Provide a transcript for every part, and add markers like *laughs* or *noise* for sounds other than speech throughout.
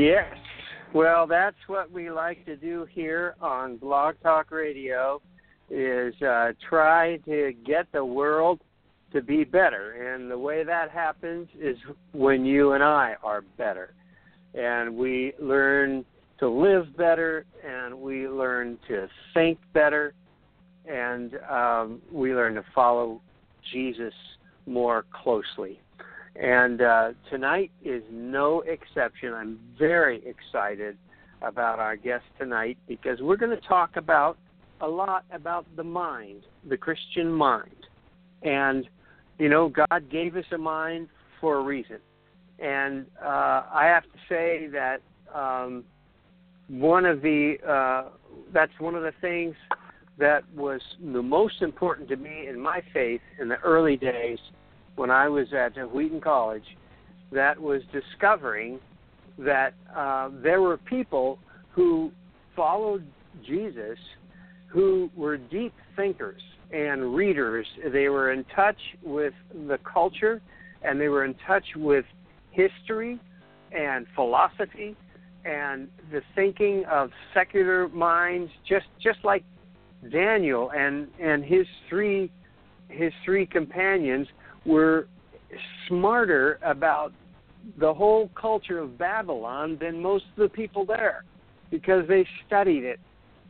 Yes. Well, that's what we like to do here on Blog Talk Radio is uh, try to get the world to be better. And the way that happens is when you and I are better. And we learn to live better and we learn to think better and um, we learn to follow Jesus more closely. And uh, tonight is no exception. I'm very excited about our guest tonight because we're going to talk about a lot about the mind, the Christian mind. And, you know, God gave us a mind for a reason. And uh, I have to say that um, one of the, uh, that's one of the things that was the most important to me in my faith in the early days when I was at Wheaton College that was discovering that uh, there were people who followed Jesus who were deep thinkers and readers. They were in touch with the culture and they were in touch with history and philosophy and the thinking of secular minds just just like Daniel and and his three his three companions were smarter about the whole culture of Babylon than most of the people there because they studied it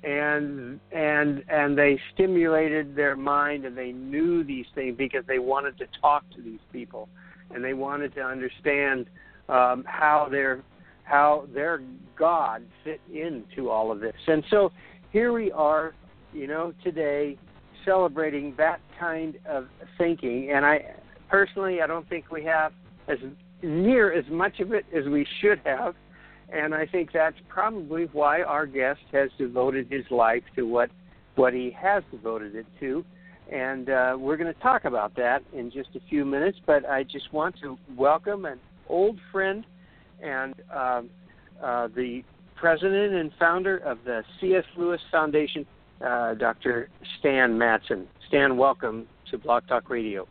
and and and they stimulated their mind and they knew these things because they wanted to talk to these people and they wanted to understand um, how their how their God fit into all of this. And so here we are, you know, today celebrating that kind of thinking. And I personally, I don't think we have as near as much of it as we should have. And I think that's probably why our guest has devoted his life to what what he has devoted it to. And uh, we're going to talk about that in just a few minutes. But I just want to welcome an old friend and um, uh, the president and founder of the C.S. Lewis Foundation, uh, Dr. Stan Mattson. Stan, welcome to Blog Talk Radio.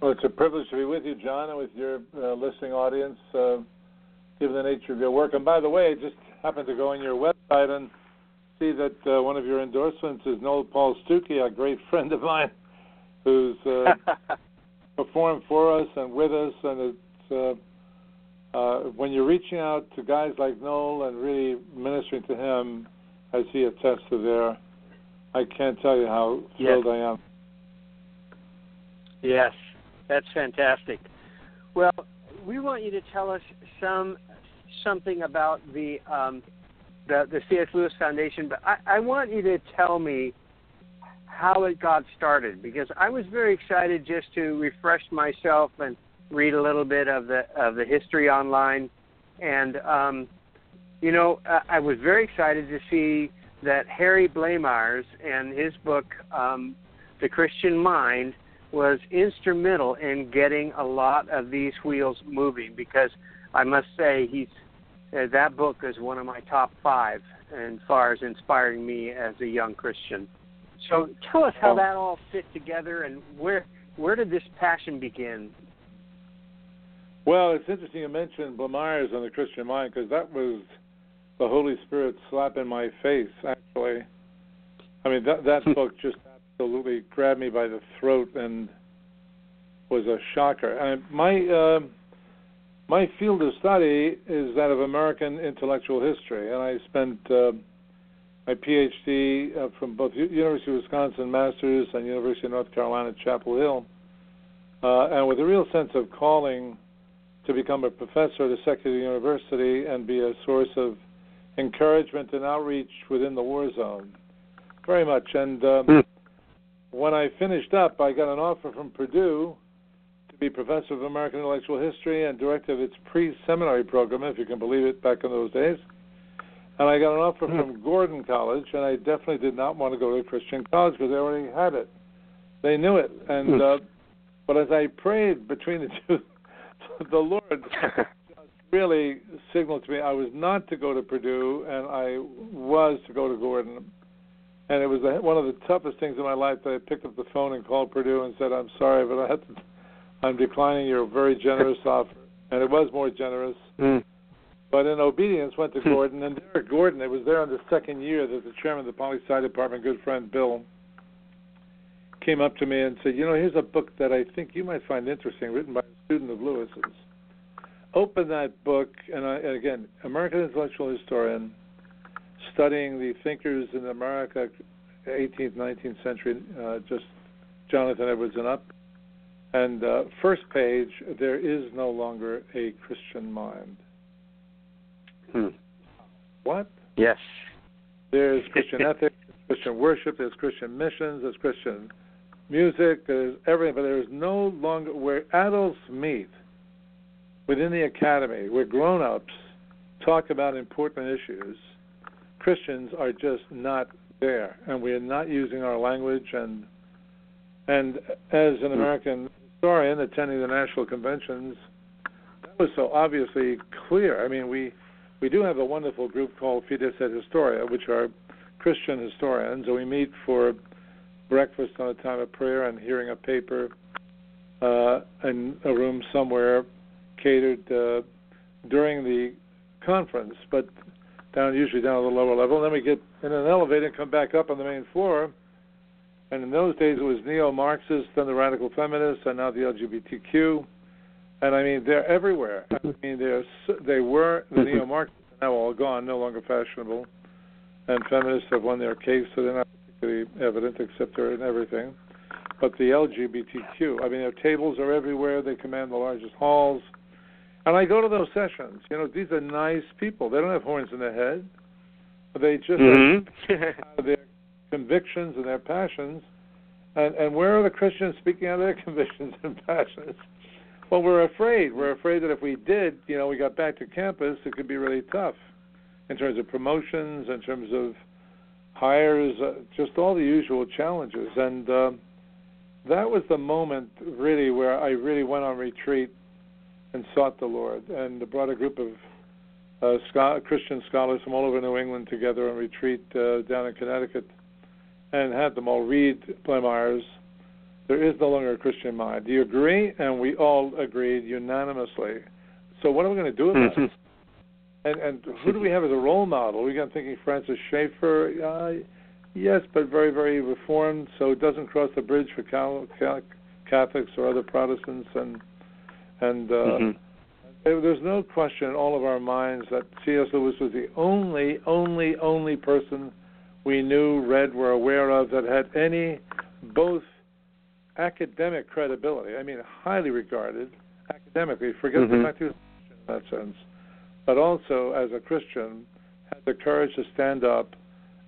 Well, it's a privilege to be with you, John, and with your uh, listening audience, uh, given the nature of your work. And by the way, I just happened to go on your website and see that uh, one of your endorsements is Noel Paul Stookey, a great *laughs* friend of mine, who's uh, *laughs* performed for us and with us. And it's uh, uh, when you're reaching out to guys like Noel and really ministering to him, as he attests to there, I can't tell you how thrilled Yes. I am. Yes, that's fantastic. Well, we want you to tell us some something about the um, the, the C.S. Lewis Foundation, but I, I want you to tell me how it got started because I was very excited just to refresh myself and read a little bit of the of the history online, and um, you know I, I was very excited to see that Harry Blamires and his book um, The Christian Mind was instrumental in getting a lot of these wheels moving because I must say he's uh, that book is one of my top five as far as inspiring me as a young Christian. So tell us how that all fit together and where where did this passion begin? Well, it's interesting you mentioned Blamires on the Christian mind because that was the Holy Spirit slap in my face. Actually, I mean that that *laughs* book just absolutely grabbed me by the throat and was a shocker. And my uh, my field of study is that of American intellectual history, and I spent uh, my PhD uh, from both University of Wisconsin Masters and University of North Carolina Chapel Hill, uh, and with a real sense of calling to become a professor at a secular university and be a source of encouragement and outreach within the war zone. very much. And um, Hmm. When I finished up, I got an offer from Purdue to be professor of American intellectual history and director of its pre-seminary program, if you can believe it, back in those days. And I got an offer Hmm. from Gordon College, and I definitely did not want to go to a Christian college because they already had it. They knew it, and Hmm. uh, but as I prayed between the *laughs* two, the Lord *laughs* really signaled to me I was not to go to Purdue, and I was to go to Gordon. And it was one of the toughest things in my life that I picked up the phone and called Purdue and said, "I'm sorry, but I had to, I'm declining your very generous *laughs* offer." And it was more generous, Hmm. but in obedience went to. Gordon. And at Gordon, it was there in the second year that the chairman of the poli sci department, good friend Bill, came up to me and said, "You know, here's a book that I think you might find interesting, written by a student of Lewis's." Open that book, and, I, and again, American intellectual historian, studying the thinkers in America, 18th, 19th century, uh, just Jonathan Edwards and up. And uh, first page, there is no longer a Christian mind. Hmm. What? Yes. There's Christian *laughs* ethics, there's Christian worship, there's Christian missions, there's Christian music, there's everything, but there's no longer where adults meet within the academy, where grown ups talk about important issues. Christians are just not there, and we are not using our language. And and as an American historian attending the national conventions, that was so obviously clear. I mean, we we do have a wonderful group called Fides et Historia, which are Christian historians, and we meet for breakfast on a time of prayer and hearing a paper uh, in a room somewhere catered uh, during the conference, but down usually down at the lower level. And then we get in an elevator and come back up on the main floor. And in those days, it was neo-Marxists, then the radical feminists, and now the LGBTQ. And I mean, they're everywhere. I mean, they're they were the mm-hmm. neo-Marxists are now all gone, no longer fashionable, and feminists have won their case, so they're not particularly evident, except they're in everything. But the LGBTQ, I mean, their tables are everywhere. They command the largest halls. And I go to those sessions. You know, these are nice people. They don't have horns in their head. They just Mhm. out of their convictions and their passions. And and where are the Christians speaking out of their *laughs* convictions and passions? Well, we're afraid. We're afraid that if we did, you know, we got back to campus, it could be really tough in terms of promotions, in terms of hires, uh, just all the usual challenges. And um, that was the moment, really, where I really went on retreat and sought the Lord, and brought a group of uh, Christian scholars from all over New England together on retreat uh, down in Connecticut, and had them all read Blamires' "There Is No Longer a Christian Mind." Do you agree? And we all agreed unanimously. So what are we going to do about it? Mhm. And and who do we have as a role model? We got thinking Francis Schaeffer. Uh, yes, but very very reformed, so it doesn't cross the bridge for Catholics or other Protestants. And and uh, Mhm. there's no question in all of our minds that C.S. Lewis was the only only only person we knew, read, were aware of that had any both academic credibility. I mean, highly regarded academically. Forget the Mhm. fact he was Christian in that sense but also as a Christian had the courage to stand up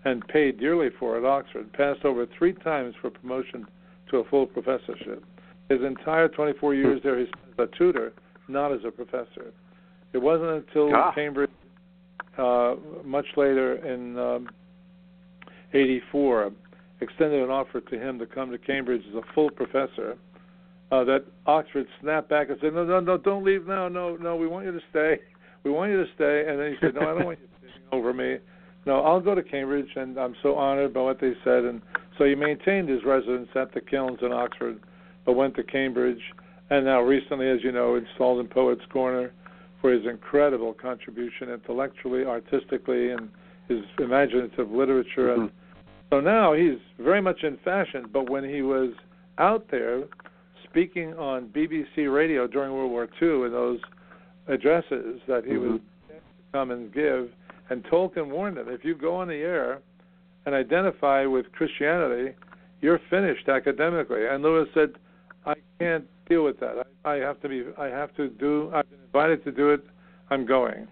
and pay dearly for at Oxford, passed over three times for promotion to a full professorship. His entire 24 years there, he spent as a tutor, not as a professor. It wasn't until Ah. Cambridge, uh, much later in um, 84, extended an offer to him to come to Cambridge as a full professor, uh, that Oxford snapped back and said, "No, no, no, don't leave now. No, no, we want you to stay. We want you to stay." And then he said, "No, I don't want you sitting *laughs* over me. No, I'll go to Cambridge, and I'm so honored by what they said." And so he maintained his residence at the Kilns in Oxford, but went to Cambridge, and now recently, as you know, installed in Poets Corner for his incredible contribution intellectually, artistically, and his imaginative literature. And so now he's very much in fashion. But when he was out there speaking on BBC radio during World War II in those addresses that he was mm-hmm. to come and give, and Tolkien warned him, if you go on the air and identify with Christianity, you're finished academically. And Lewis said, I can't deal with that. I, I have to be. I have to do. I've been invited to do it. I'm going.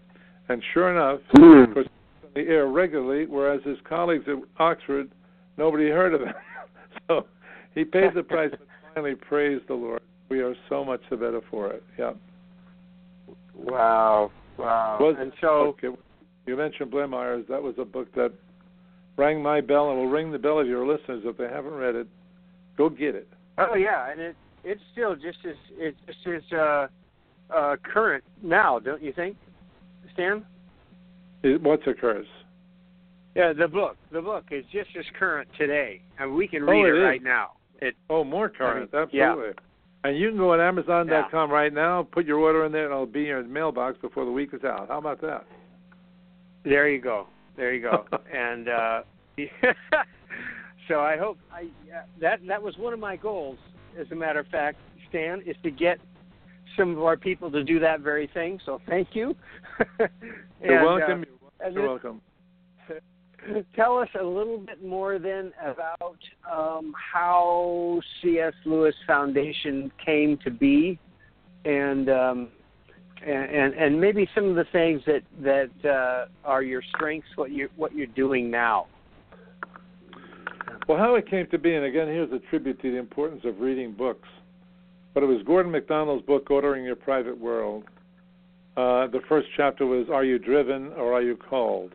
And sure enough, hmm. of course, on the air regularly, whereas his colleagues at Oxford nobody heard of him. *laughs* so he paid the price, but finally praised the Lord. We are so much the better for it. Yeah. Wow. Wow. Was and so book, you mentioned Blamires. That was a book that rang my bell and will ring the bell of your listeners if they haven't read it. Go get it. Oh yeah, and it it's still just as it's just as uh, uh, current now, don't you think, Stan? It, what's occurs? Yeah, the book. The book is just as current today, and we can Oh, read it it, is. right now. It Oh, more current. I mean, yeah. Absolutely. And you can go on Amazon.com right now, put your order in there, and it'll be in your mailbox before the week is out. How about that? there you go. There you go. *laughs* and uh, *laughs* so I hope I uh, that that was one of my goals. As a matter of fact, Stan, is to get some of our people to do that very thing. So thank you. *laughs* You're And, uh, welcome. You're this- welcome. *laughs* Tell us a little bit more then about um, how C.S. Lewis Foundation came to be, and um, and and- and maybe some of the things that that uh, are your strengths, what you what you're doing now. Well, how it came to be, and again, here's a tribute to the importance of reading books. But it was Gordon MacDonald's book, Ordering Your Private World. Uh, the first chapter was Are You Driven or Are You Called?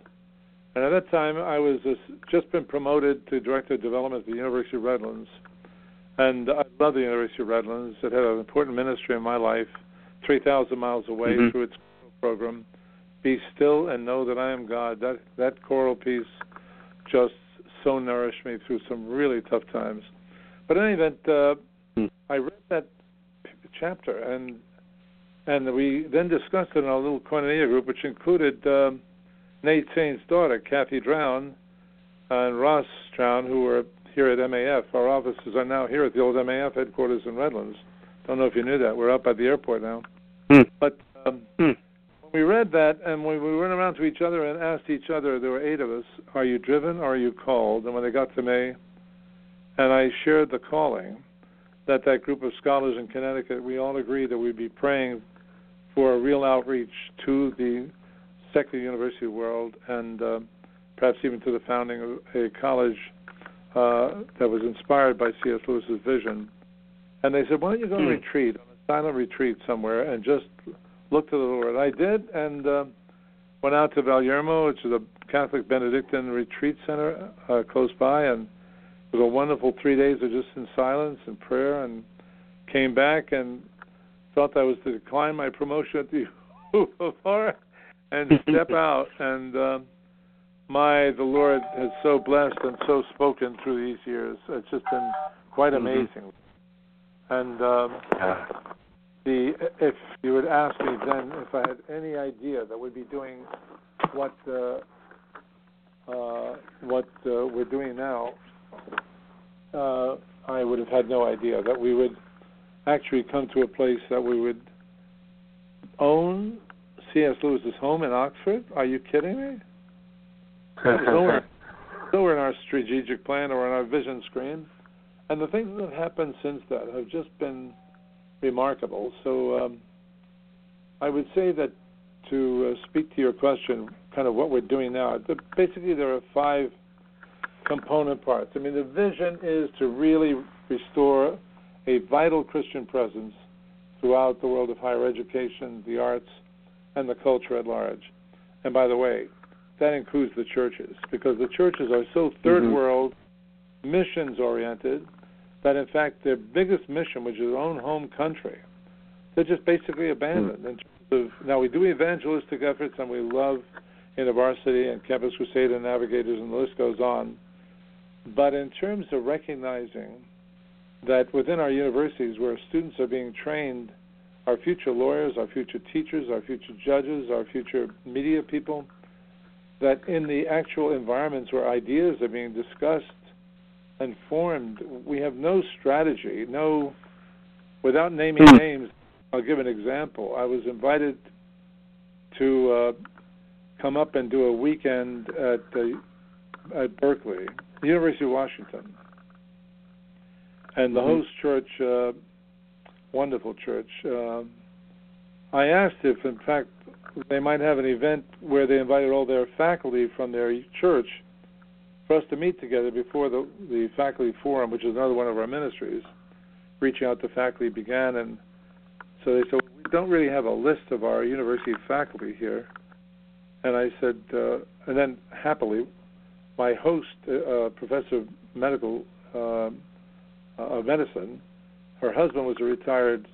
And at that time, I was just, just been promoted to Director of Development at the University of Redlands. And I love the University of Redlands. It had an important ministry in my life, 3,000 miles away Mhm. through its program. Be still and know that I am God. That, that choral piece just so nourished me through some really tough times. But in any event, uh, Hmm. I read that chapter, and and we then discussed it in our little Koinonia group, which included um, Nate Saint's daughter, Kathy Drown, and Ross Drown, who were here at MAF. Our offices are now here at the old MAF headquarters in Redlands. Don't know if you knew that. We're up at the airport now. Hmm. But um, Hmm. We read that, and when we went around to each other and asked each other, there were eight of us, are you driven or are you called? And when they got to me, and I shared the calling, that that group of scholars in Connecticut, we all agreed that we'd be praying for a real outreach to the secular university world and uh, perhaps even to the founding of a college uh, that was inspired by C.S. Lewis's vision. And they said, why don't you go on a Hmm. retreat, on a silent retreat somewhere, and just look to the Lord. I did, and uh, went out to Valyermo, which is a Catholic Benedictine retreat center uh, close by, and it was a wonderful three days of just in silence and prayer, and came back and thought I was to decline my promotion at the *laughs* UFR and *laughs* step out. And um, my the Lord has so blessed and so spoken through these years. It's just been quite Mhm. amazing. And um, the if you would ask me then if I had any idea that we'd be doing what uh, uh, what uh, we're doing now, uh, I would have had no idea that we would actually come to a place that we would own C.S. Lewis's home in Oxford. Are you kidding me? Nowhere, *laughs* nowhere in our strategic plan or in our vision screen. And the things that have happened since that have just been remarkable. So um, I would say that to uh, speak to your question, kind of what we're doing now, the, basically there are five component parts. I mean, the vision is to really restore a vital Christian presence throughout the world of higher education, the arts, and the culture at large. And by the way, that includes the churches, because the churches are so third Mhm. world, missions oriented, that in fact their biggest mission, which is their own home country, they're just basically abandoned. In terms of now we do evangelistic efforts and we love InterVarsity and Campus Crusade and Navigators and the list goes on. But in terms of recognizing that within our universities where students are being trained, our future lawyers, our future teachers, our future judges, our future media people, that in the actual environments where ideas are being discussed and formed, we have no strategy, no, without naming Hmm. names, I'll give an example. I was invited to uh, come up and do a weekend at uh, at Berkeley, University of Washington, and the Mhm. host church, uh, wonderful church. um I asked if, in fact, they might have an event where they invited all their faculty from their church for us to meet together before the the faculty forum, which is another one of our ministries. Reaching out to faculty began, and so they said we don't really have a list of our university faculty here. And I said, uh, and then happily, my host, uh, professor of medical uh, of medicine, her husband was a retired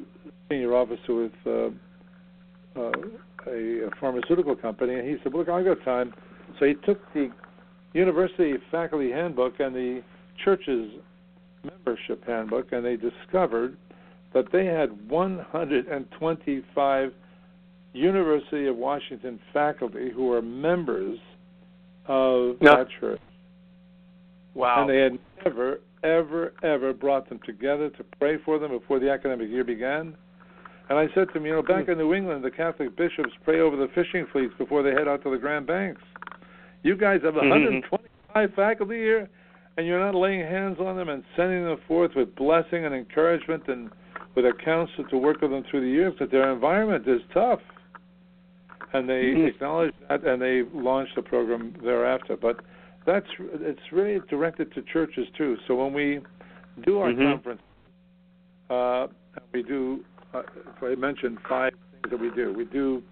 senior officer with uh, uh, a, a pharmaceutical company, and he said, "Look, I got time." So he took the university faculty handbook and the church's membership handbook, and they discovered that they had 125 University of Washington faculty who are members of No. that church. Wow. And they had never, ever, ever brought them together to pray for them before the academic year began. And I said to them, you know, back in New England, the Catholic bishops pray over the fishing fleets before they head out to the Grand Banks. You guys have Mhm. 125 faculty here, and you're not laying hands on them and sending them forth with blessing and encouragement and with a counsel to work with them through the years. That their environment is tough, and they Mhm. acknowledge that, and they launched a program thereafter. But that's it's really directed to churches too. So when we do our Mhm. conference, uh, we do. Uh, if I mentioned five things that we do. We do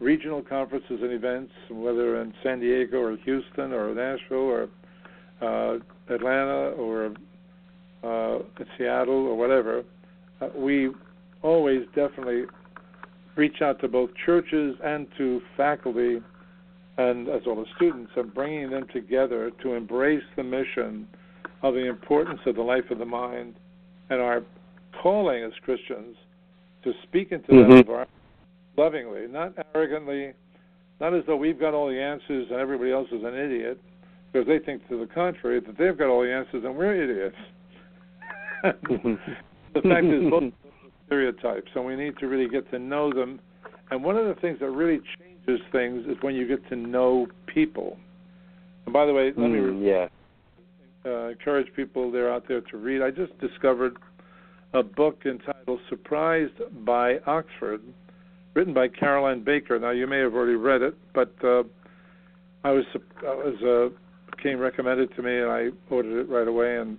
regional conferences and events, whether in San Diego or Houston or Nashville or uh, Atlanta or uh, Seattle or whatever. Uh, we always definitely reach out to both churches and to faculty and as well as students and bringing them together to embrace the mission of the importance of the life of the mind and our calling as Christians to speak into Mhm. that environment lovingly, not arrogantly, not as though we've got all the answers and everybody else is an idiot, because they think to the contrary that they've got all the answers and we're idiots. *laughs* the fact is, both stereotypes, and we need to really get to know them. And one of the things that really changes things is when you get to know people. And by the way, let me Mm, yeah. uh, encourage people that are out there to read. I just discovered a book entitled "Surprised by Oxford," written by Caroline Baker. Now, you may have already read it, but uh, I was I was uh, came recommended to me, and I ordered it right away and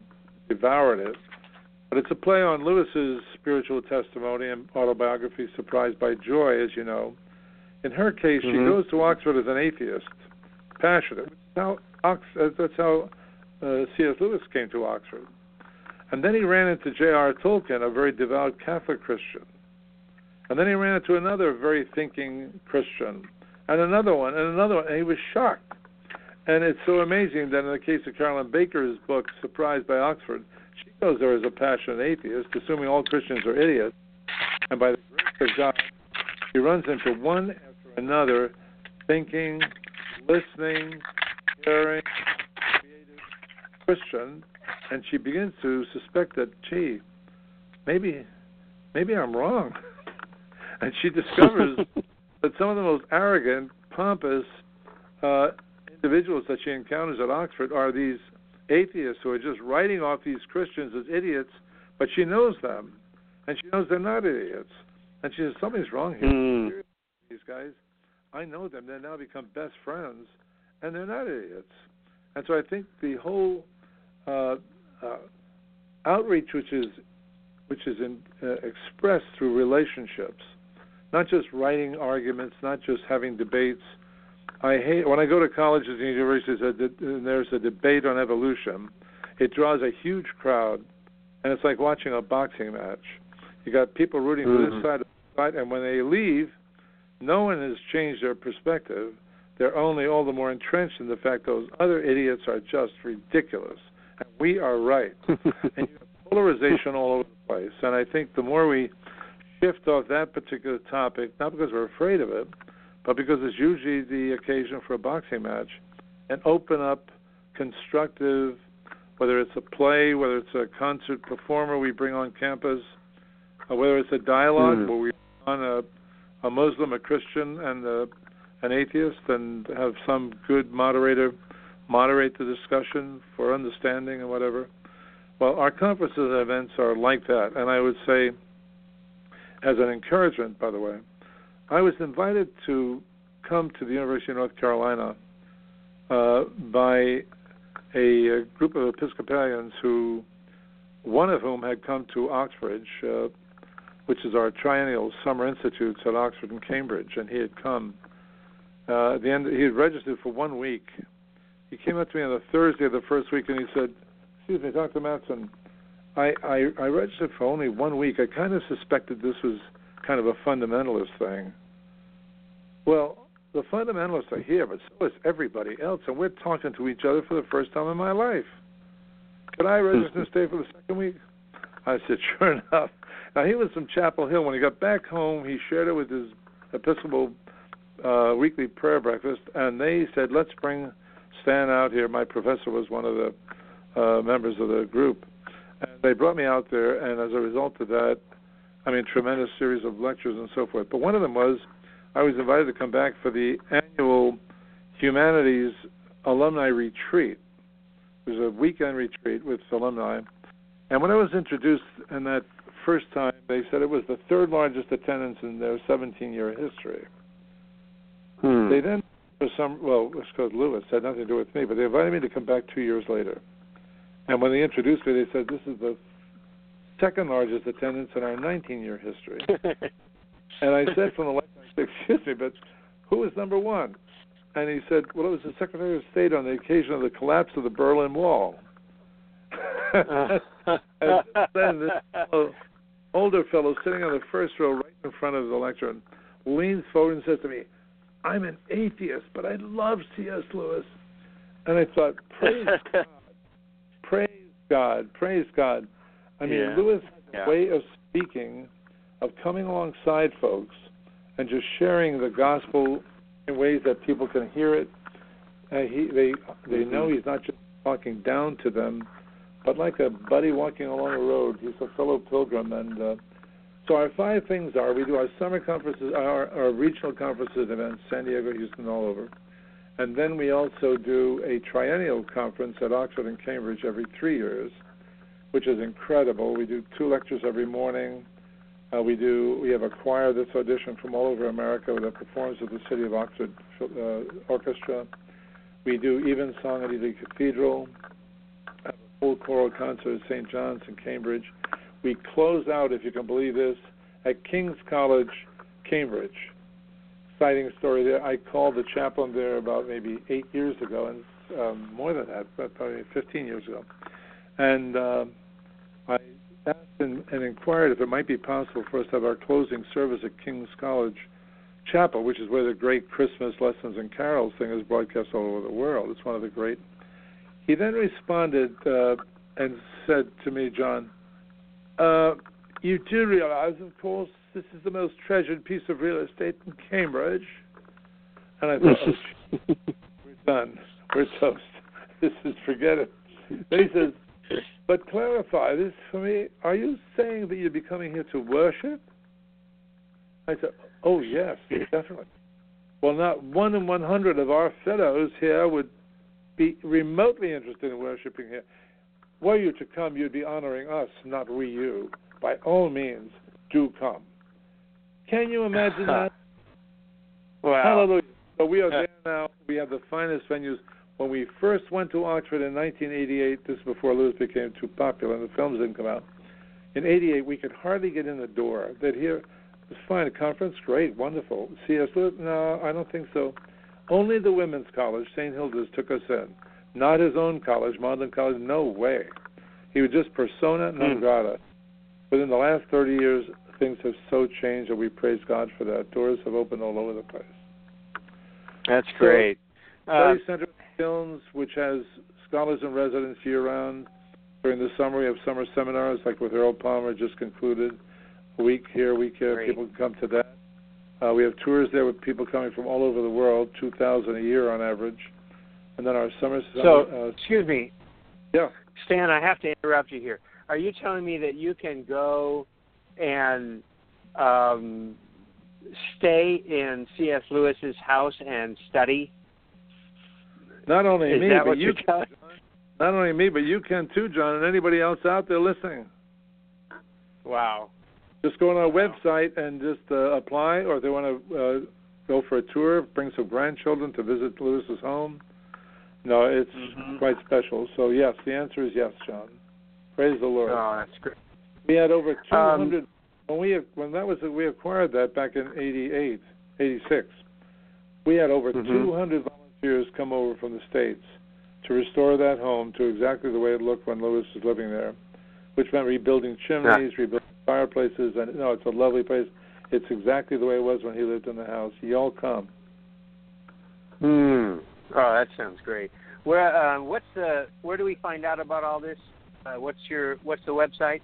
devoured it. But it's a play on Lewis's spiritual testimony and autobiography, "Surprised by Joy," as you know. In her case, she Mhm. goes to Oxford as an atheist, passionate. Now, Ox- uh, that's how uh, C.S. Lewis came to Oxford. And then he ran into J.R. Tolkien, a very devout Catholic Christian. And then he ran into another very thinking Christian, and another one, and another one, and he was shocked. And it's so amazing that in the case of Carolyn Baker's book, Surprised by Oxford, she goes there as a passionate atheist, assuming all Christians are idiots. And by the grace of God, she runs into one after another thinking, listening, caring, creative Christian, and she begins to suspect that, gee, maybe, maybe I'm wrong. *laughs* and she discovers *laughs* that some of the most arrogant, pompous uh, individuals that she encounters at Oxford are these atheists who are just writing off these Christians as idiots, but she knows them, and she knows they're not idiots. And she says, something's wrong here. Mm. These guys, I know them. They now become best friends, and they're not idiots. And so I think the whole uh, uh, outreach, which is which is in, uh, expressed through relationships, not just writing arguments, not just having debates. I hate when I go to colleges and universities and there's a debate on evolution. It draws a huge crowd, and it's like watching a boxing match. You got people rooting for Mhm. this side of the fight, and when they leave, no one has changed their perspective. They're only all the more entrenched in the fact those other idiots are just ridiculous, and we are right. *laughs* and you have polarization all over the place. And I think the more we shift off that particular topic, not because we're afraid of it, but because it's usually the occasion for a boxing match, and open up constructive, whether it's a play, whether it's a concert performer we bring on campus, or whether it's a dialogue Mm. where we bring on a a Muslim, a Christian, and a, an atheist, and have some good moderator moderate the discussion for understanding and whatever. Well, our conferences and events are like that, and I would say, as an encouragement, by the way, I was invited to come to the University of North Carolina uh, by a, a group of Episcopalians who, one of whom had come to Oxbridge, uh, which is our triennial summer institutes at Oxford and Cambridge, and he had come. Uh, at the end, he had registered for one week. He came up to me on the Thursday of the first week, and he said, "Excuse me, Dr. Mattson, I, I, I registered for only one week. I kind of suspected this was kind of a fundamentalist thing." Well, the fundamentalists are here, but so is everybody else, and we're talking to each other for the first time in my life. Could I register and stay for the second week? I said, *laughs* sure enough. Now he was from Chapel Hill. When he got back home, he shared it with his Episcopal uh, weekly prayer breakfast, and they said, let's bring Stan out here. My professor was one of the uh, members of the group, and they brought me out there. And as a result of that, I mean, tremendous series of lectures and so forth. But one of them was I was invited to come back for the annual humanities alumni retreat. It was a weekend retreat with alumni. And when I was introduced in that first time, they said it was the third largest attendance in their 17 year history. Hmm. They then, for some, well, it's because Lewis had nothing to do with me, but they invited me to come back two years later. And when they introduced me, they said, This is the second largest attendance in our 19 year history. *laughs* and I said from the left, excuse me, but who was number one? And he said, well, it was the Secretary of State on the occasion of the collapse of the Berlin Wall. *laughs* and then this fellow, older fellow sitting on the first row right in front of the lectern leans forward and says to me, I'm an atheist, but I love C.S. Lewis. And I thought, praise God, *laughs* God, praise God. I mean, Yeah. Lewis Yeah. way of speaking, of coming alongside folks and just sharing the gospel in ways that people can hear it. Uh, he, they they know he's not just talking down to them, but like a buddy walking along a road. He's a fellow pilgrim, and uh, so our five things are: we do our summer conferences, our, our regional conferences events, San Diego, Houston, all over, and then we also do a triennial conference at Oxford and Cambridge every three years, which is incredible. We do two lectures every morning. Uh, we do. We have a choir that's auditioned from all over America that performs with the City of Oxford uh, Orchestra. We do evensong at Ely Cathedral. A full choral concert at St. John's in Cambridge. We close out, if you can believe this, at King's College, Cambridge. Exciting story there. I called the chaplain there about maybe eight years ago, and um, more than that, but probably 15 years ago. And uh, I asked and, and inquired if it might be possible for us to have our closing service at King's College Chapel, which is where the great Christmas lessons and carols thing is broadcast all over the world. It's one of the great. He then responded uh, and said to me, John, uh, you do realize, of course, this is the most treasured piece of real estate in Cambridge. And I thought, oh, we're done. We're toast. *laughs* This is forget it. Then he says, but clarify this for me. Are you saying that you're be coming here to worship? I said, oh, yes, definitely. Well, not one in 100 of our fellows here would be remotely interested in worshiping here. Were you to come, you'd be honoring us, not we you. By all means, do come. Can you imagine *laughs* that? Wow. Hallelujah. So we are there now. We have the finest venues. When we first went to Oxford in 1988, this is before Lewis became too popular and the films didn't come out. In '88, we could hardly get in the door. They'd hear, it was fine, a conference, great, wonderful. C.S. Lewis, no, I don't think so. Only the women's college, St. Hilda's, took us in. Not his own college, Magdalen College, no way. He was just persona non Hmm. Grata. in the last 30 years, things have so changed, and we praise God for that. Doors have opened all over the place. That's great. Uh, Study Center of Kilns, which has scholars in residence year round. During the summer, we have summer seminars, like with Earl Palmer, just concluded. A week here, a week here. Great. People can come to that. Uh, we have tours there with people coming from all over the world, 2,000 a year on average. And then our summer. so, summer, uh, excuse me, yeah. Stan, I have to interrupt you here. Are you telling me that you can go and um, stay in C.S. Lewis's house and study? Not only Is me, that but you. you're? *laughs* Not only me, but you can too, John, and anybody else out there listening. Wow. Just go on our website and just uh, apply, or if they want to uh, go for a tour, bring some grandchildren to visit Lewis's home. No, it's Mhm. quite special. So yes, the answer is yes, John. Praise the Lord. Oh, that's great. We had over Um, 200 when we when that was we acquired that back in 88, 86. We had over Mhm. 200 volunteers come over from the states to restore that home to exactly the way it looked when Lewis was living there, which meant rebuilding chimneys, rebuilding fireplaces, and no, it's a lovely place. It's exactly the way it was when he lived in the house. Y'all come. Hmm. Oh, that sounds great. Where uh, what's the where do we find out about all this? Uh, what's your what's the website?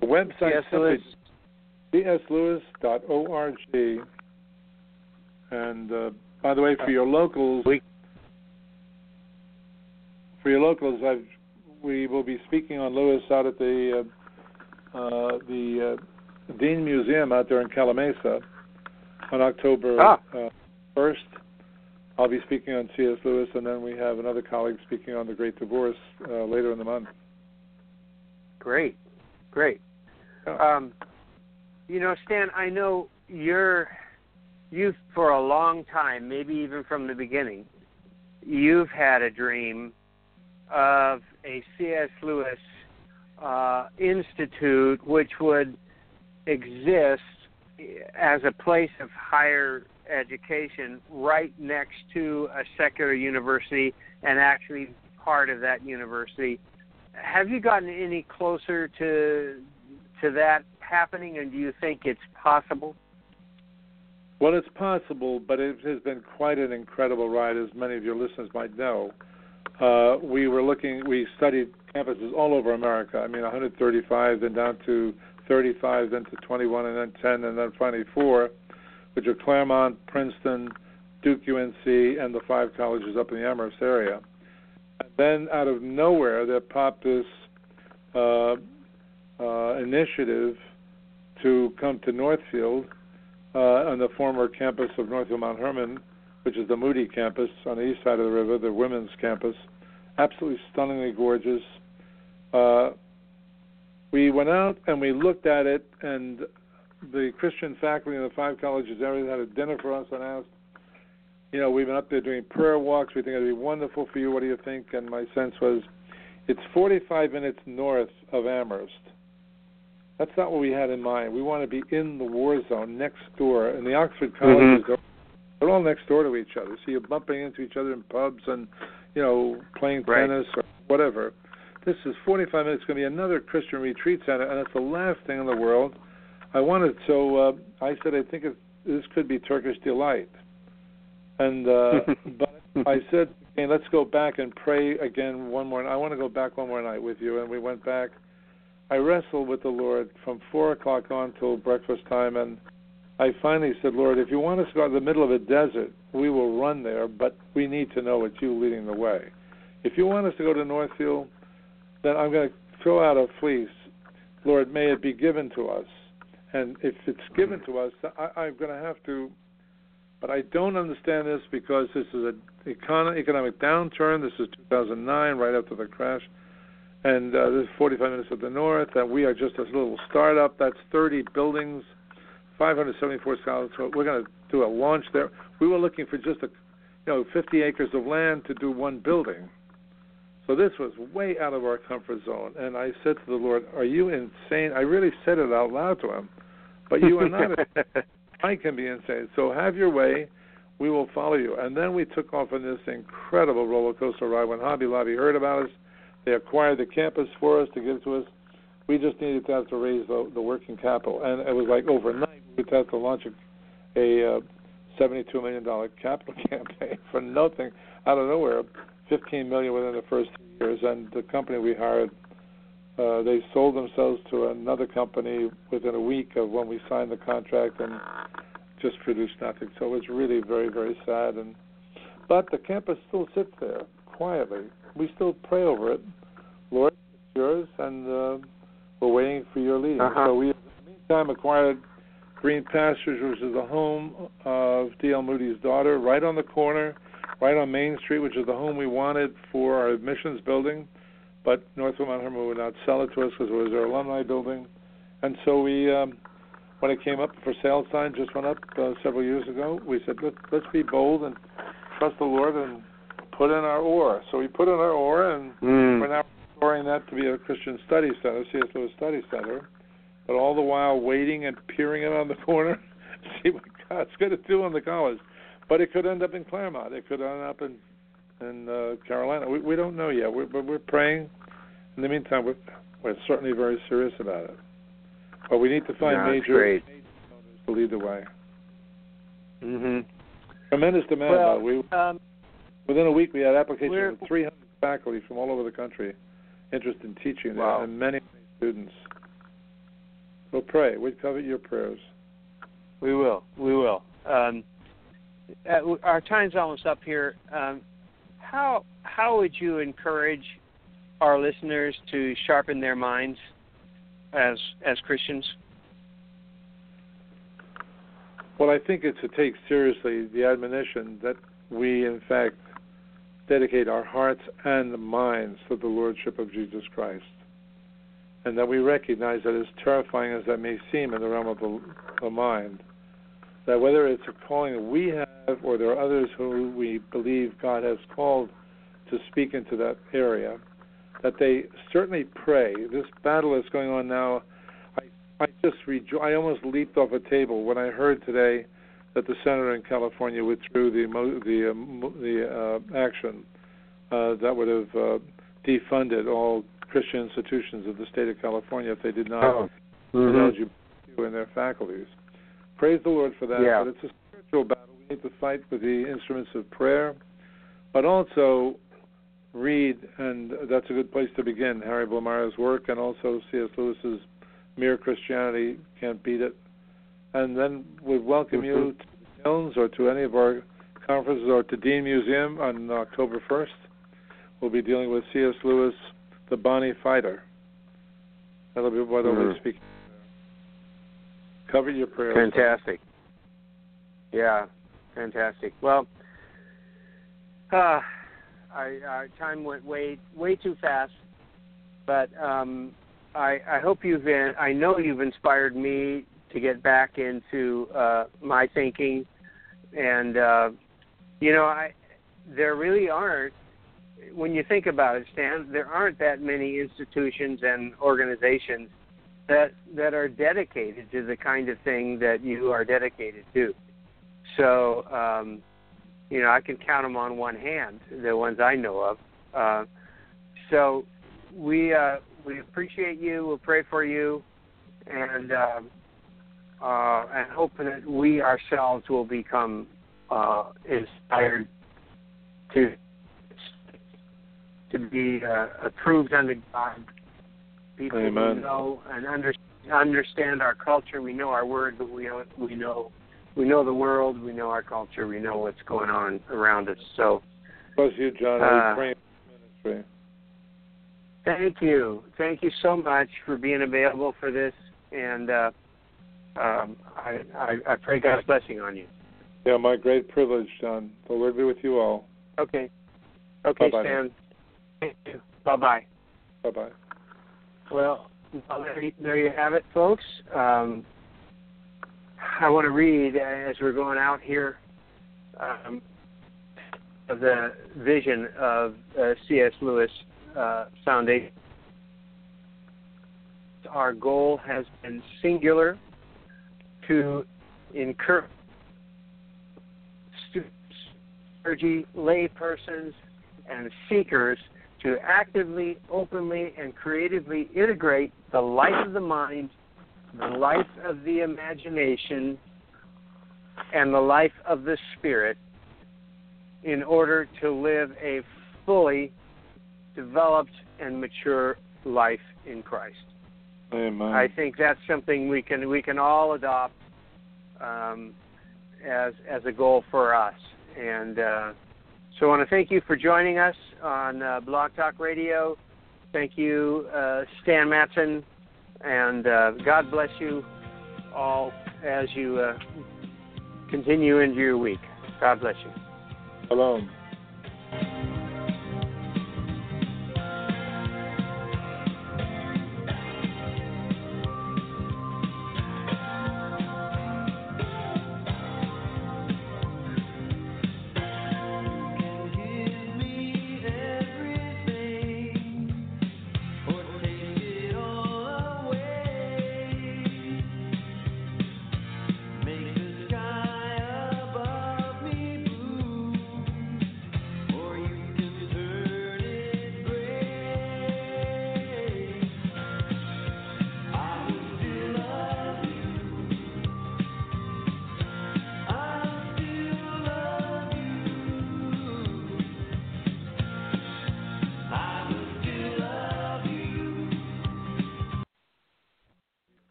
The website Lewis. cslewis.org. And uh, by the way, for your locals, We- for your locals, I've, we will be speaking on Lewis out at the uh, uh, the uh, Dean Museum out there in Calimesa on October Ah. uh, first. I'll be speaking on C.S. Lewis, and then we have another colleague speaking on the Great Divorce uh, later in the month. Great, great. Um, you know, Stan, I know you're you've for a long time, maybe even from the beginning, you've had a dream of a C.S. Lewis uh, institute which would exist as a place of higher education right next to a secular university and actually part of that university. Have you gotten any closer to to that happening and do you think it's possible? Well, it's possible, but it has been quite an incredible ride, as many of your listeners might know. Uh, we were looking, we studied campuses all over America. I mean, 135, then down to 35, then to 21, and then 10, and then finally four, which are Claremont, Princeton, Duke UNC, and the five colleges up in the Amherst area. And then out of nowhere, there popped this uh, uh, initiative to come to Northfield uh, on the former campus of Northfield Mount Hermon, which is the Moody campus on the east side of the river, the women's campus. Absolutely stunningly gorgeous. Uh, we went out and we looked at it, and the Christian faculty in the five colleges area had a dinner for us and asked, you know, we've been up there doing prayer walks. We think it'd be wonderful for you. What do you think? And my sense was, it's 45 minutes north of Amherst. That's not what we had in mind. We want to be in the war zone next door. And the Oxford colleges, Mhm. they're all next door to each other. So you're bumping into each other in pubs and, you know, playing Right. tennis or whatever. This is 45 minutes. It's going to be another Christian retreat center, and it's the last thing in the world. I wanted, so uh, I said, I think it, this could be Turkish delight. And uh, *laughs* but I said, okay, let's go back and pray again one more. I want to go back one more night with you, and we went back. I wrestled with the Lord from four o'clock on till breakfast time, and I finally said, Lord, if you want us to go to the middle of a desert, we will run there, but we need to know it's you leading the way. If you want us to go to Northfield, then I'm going to throw out a fleece. Lord, may it be given to us. And if it's given to us, I, I'm going to have to. But I don't understand this because this is an econ- economic downturn. This is 2009, right after the crash. And uh, this is 45 minutes of the north. And we are just a little startup. That's 30 buildings, 574 scholars. We're going to do a launch there. We were looking for just a, you know, 50 acres of land to do one building. So this was way out of our comfort zone. And I said to the Lord, Are you insane? I really said it out loud to him. But you are not. *laughs* I can be insane. So have your way. We will follow you. And then we took off on this incredible roller coaster ride. When Hobby Lobby heard about us, they acquired the campus for us to give to us. We just needed to have to raise the, the working capital. And it was like overnight we have to launch a, a uh, $72 million capital *laughs* campaign for nothing out of nowhere. 15 million within the first three years, and the company we hired, uh, they sold themselves to another company within a week of when we signed the contract, and just produced nothing. So it was really very, very sad. And but the campus still sits there quietly. We still pray over it. Lord, it's yours, and uh, we're waiting for your leading. Uh-huh. So we, in the meantime, acquired Green Pastures, which is the home of D.L. Moody's daughter, right on the corner right on Main Street, which is the home we wanted for our admissions building, but Mount Hermon would not sell it to us because it was their alumni building. And so we, um, when it came up for sale sign, just went up uh, several years ago, we said, Let, let's be bold and trust the Lord and put in our oar. So we put in our oar, and Mm. we're now restoring that to be a Christian study center, C.S. Lewis Study Center. But all the while waiting and peering around the *laughs* corner, see what God's going to do in the college. But it could end up in Claremont. It could end up in in uh, Carolina. We, we don't know yet. We're, but we're praying. In the meantime, we're, we're certainly very serious about it. But we need to find That's major great. to lead the way. Mm-hmm. Tremendous demand. Well, by the way. Um, Within a week, we had applications We're- from 300 faculty from all over the country interested in teaching there, Wow. and many, many students. So pray. We covet your prayers. we will. We will. Um, uh, our time's almost up here. Um, how how would you encourage our listeners to sharpen their minds as as Christians? Well, I think it's to take seriously the admonition that we, in fact, dedicate our hearts and minds to the Lordship of Jesus Christ. And that we recognize that as terrifying as that may seem in the realm of the, the mind, that whether it's a calling we have or there are others who we believe God has called to speak into that area, that they certainly pray. This battle that's going on now, I, I just rejo- I almost leaped off a table when I heard today that the senator in California withdrew the the uh, the uh, action uh, that would have uh, defunded all Christian institutions of the state of California if they did not Oh. Mhm. LGBT in their faculties. Praise the Lord for that. Yeah. But it's a spiritual battle. To fight with the instruments of prayer, but also read, and that's a good place to begin. Harry Blamires' work, and also C.S. Lewis's Mere Christianity Can't Beat It. And then we welcome you Mhm. to the Jones or to any of our conferences or to Dean Museum on October 1st. We'll be dealing with C.S. Lewis, the Bonnie Fighter. That'll be what I'll be speaking. Cover your prayers. Fantastic. Yeah, fantastic. Well, uh, I, our time went way way too fast, but um, I, I hope you've been. I know you've inspired me to get back into uh, my thinking, and uh, you know, I there really aren't. When you think about it, Stan, there aren't that many institutions and organizations that that are dedicated to the kind of thing that you are dedicated to. So, um, you know, I can count them on one hand, the ones I know of. Uh, so, we uh, we appreciate you. We'll pray for you, and uh, uh, and hope that we ourselves will become uh, inspired to to be uh, approved unto God people Amen. who know and under, understand our culture. We know our word, but we we know we know the world. We know our culture. We know what's going on around us. So Bless you, John. Uh, I'll be praying for ministry. thank you, thank you so much for being available for this, and uh, um, I, I I pray God's blessing on you. Yeah, my great privilege, John. The Lord be with you all. Okay, okay, Bye-bye. Stan. Thank you. Bye bye. Bye bye. Well, well, there, you- there you have it, folks. Um, I want to read uh, as we're going out here um, of the vision of uh, C.S. Lewis uh, Foundation. Our goal has been singular to encourage students, clergy, lay persons, and seekers to actively, openly, and creatively integrate the life of the mind, the life of the imagination, and the life of the spirit in order to live a fully developed and mature life in Christ. Amen. I think that's something we can we can all adopt um, as as a goal for us. And uh, so I want to thank you for joining us on uh, Blog Talk Radio. Thank you, uh, Stan Mattson, and uh, God bless you all as you uh, continue into your week. God bless you. Shalom.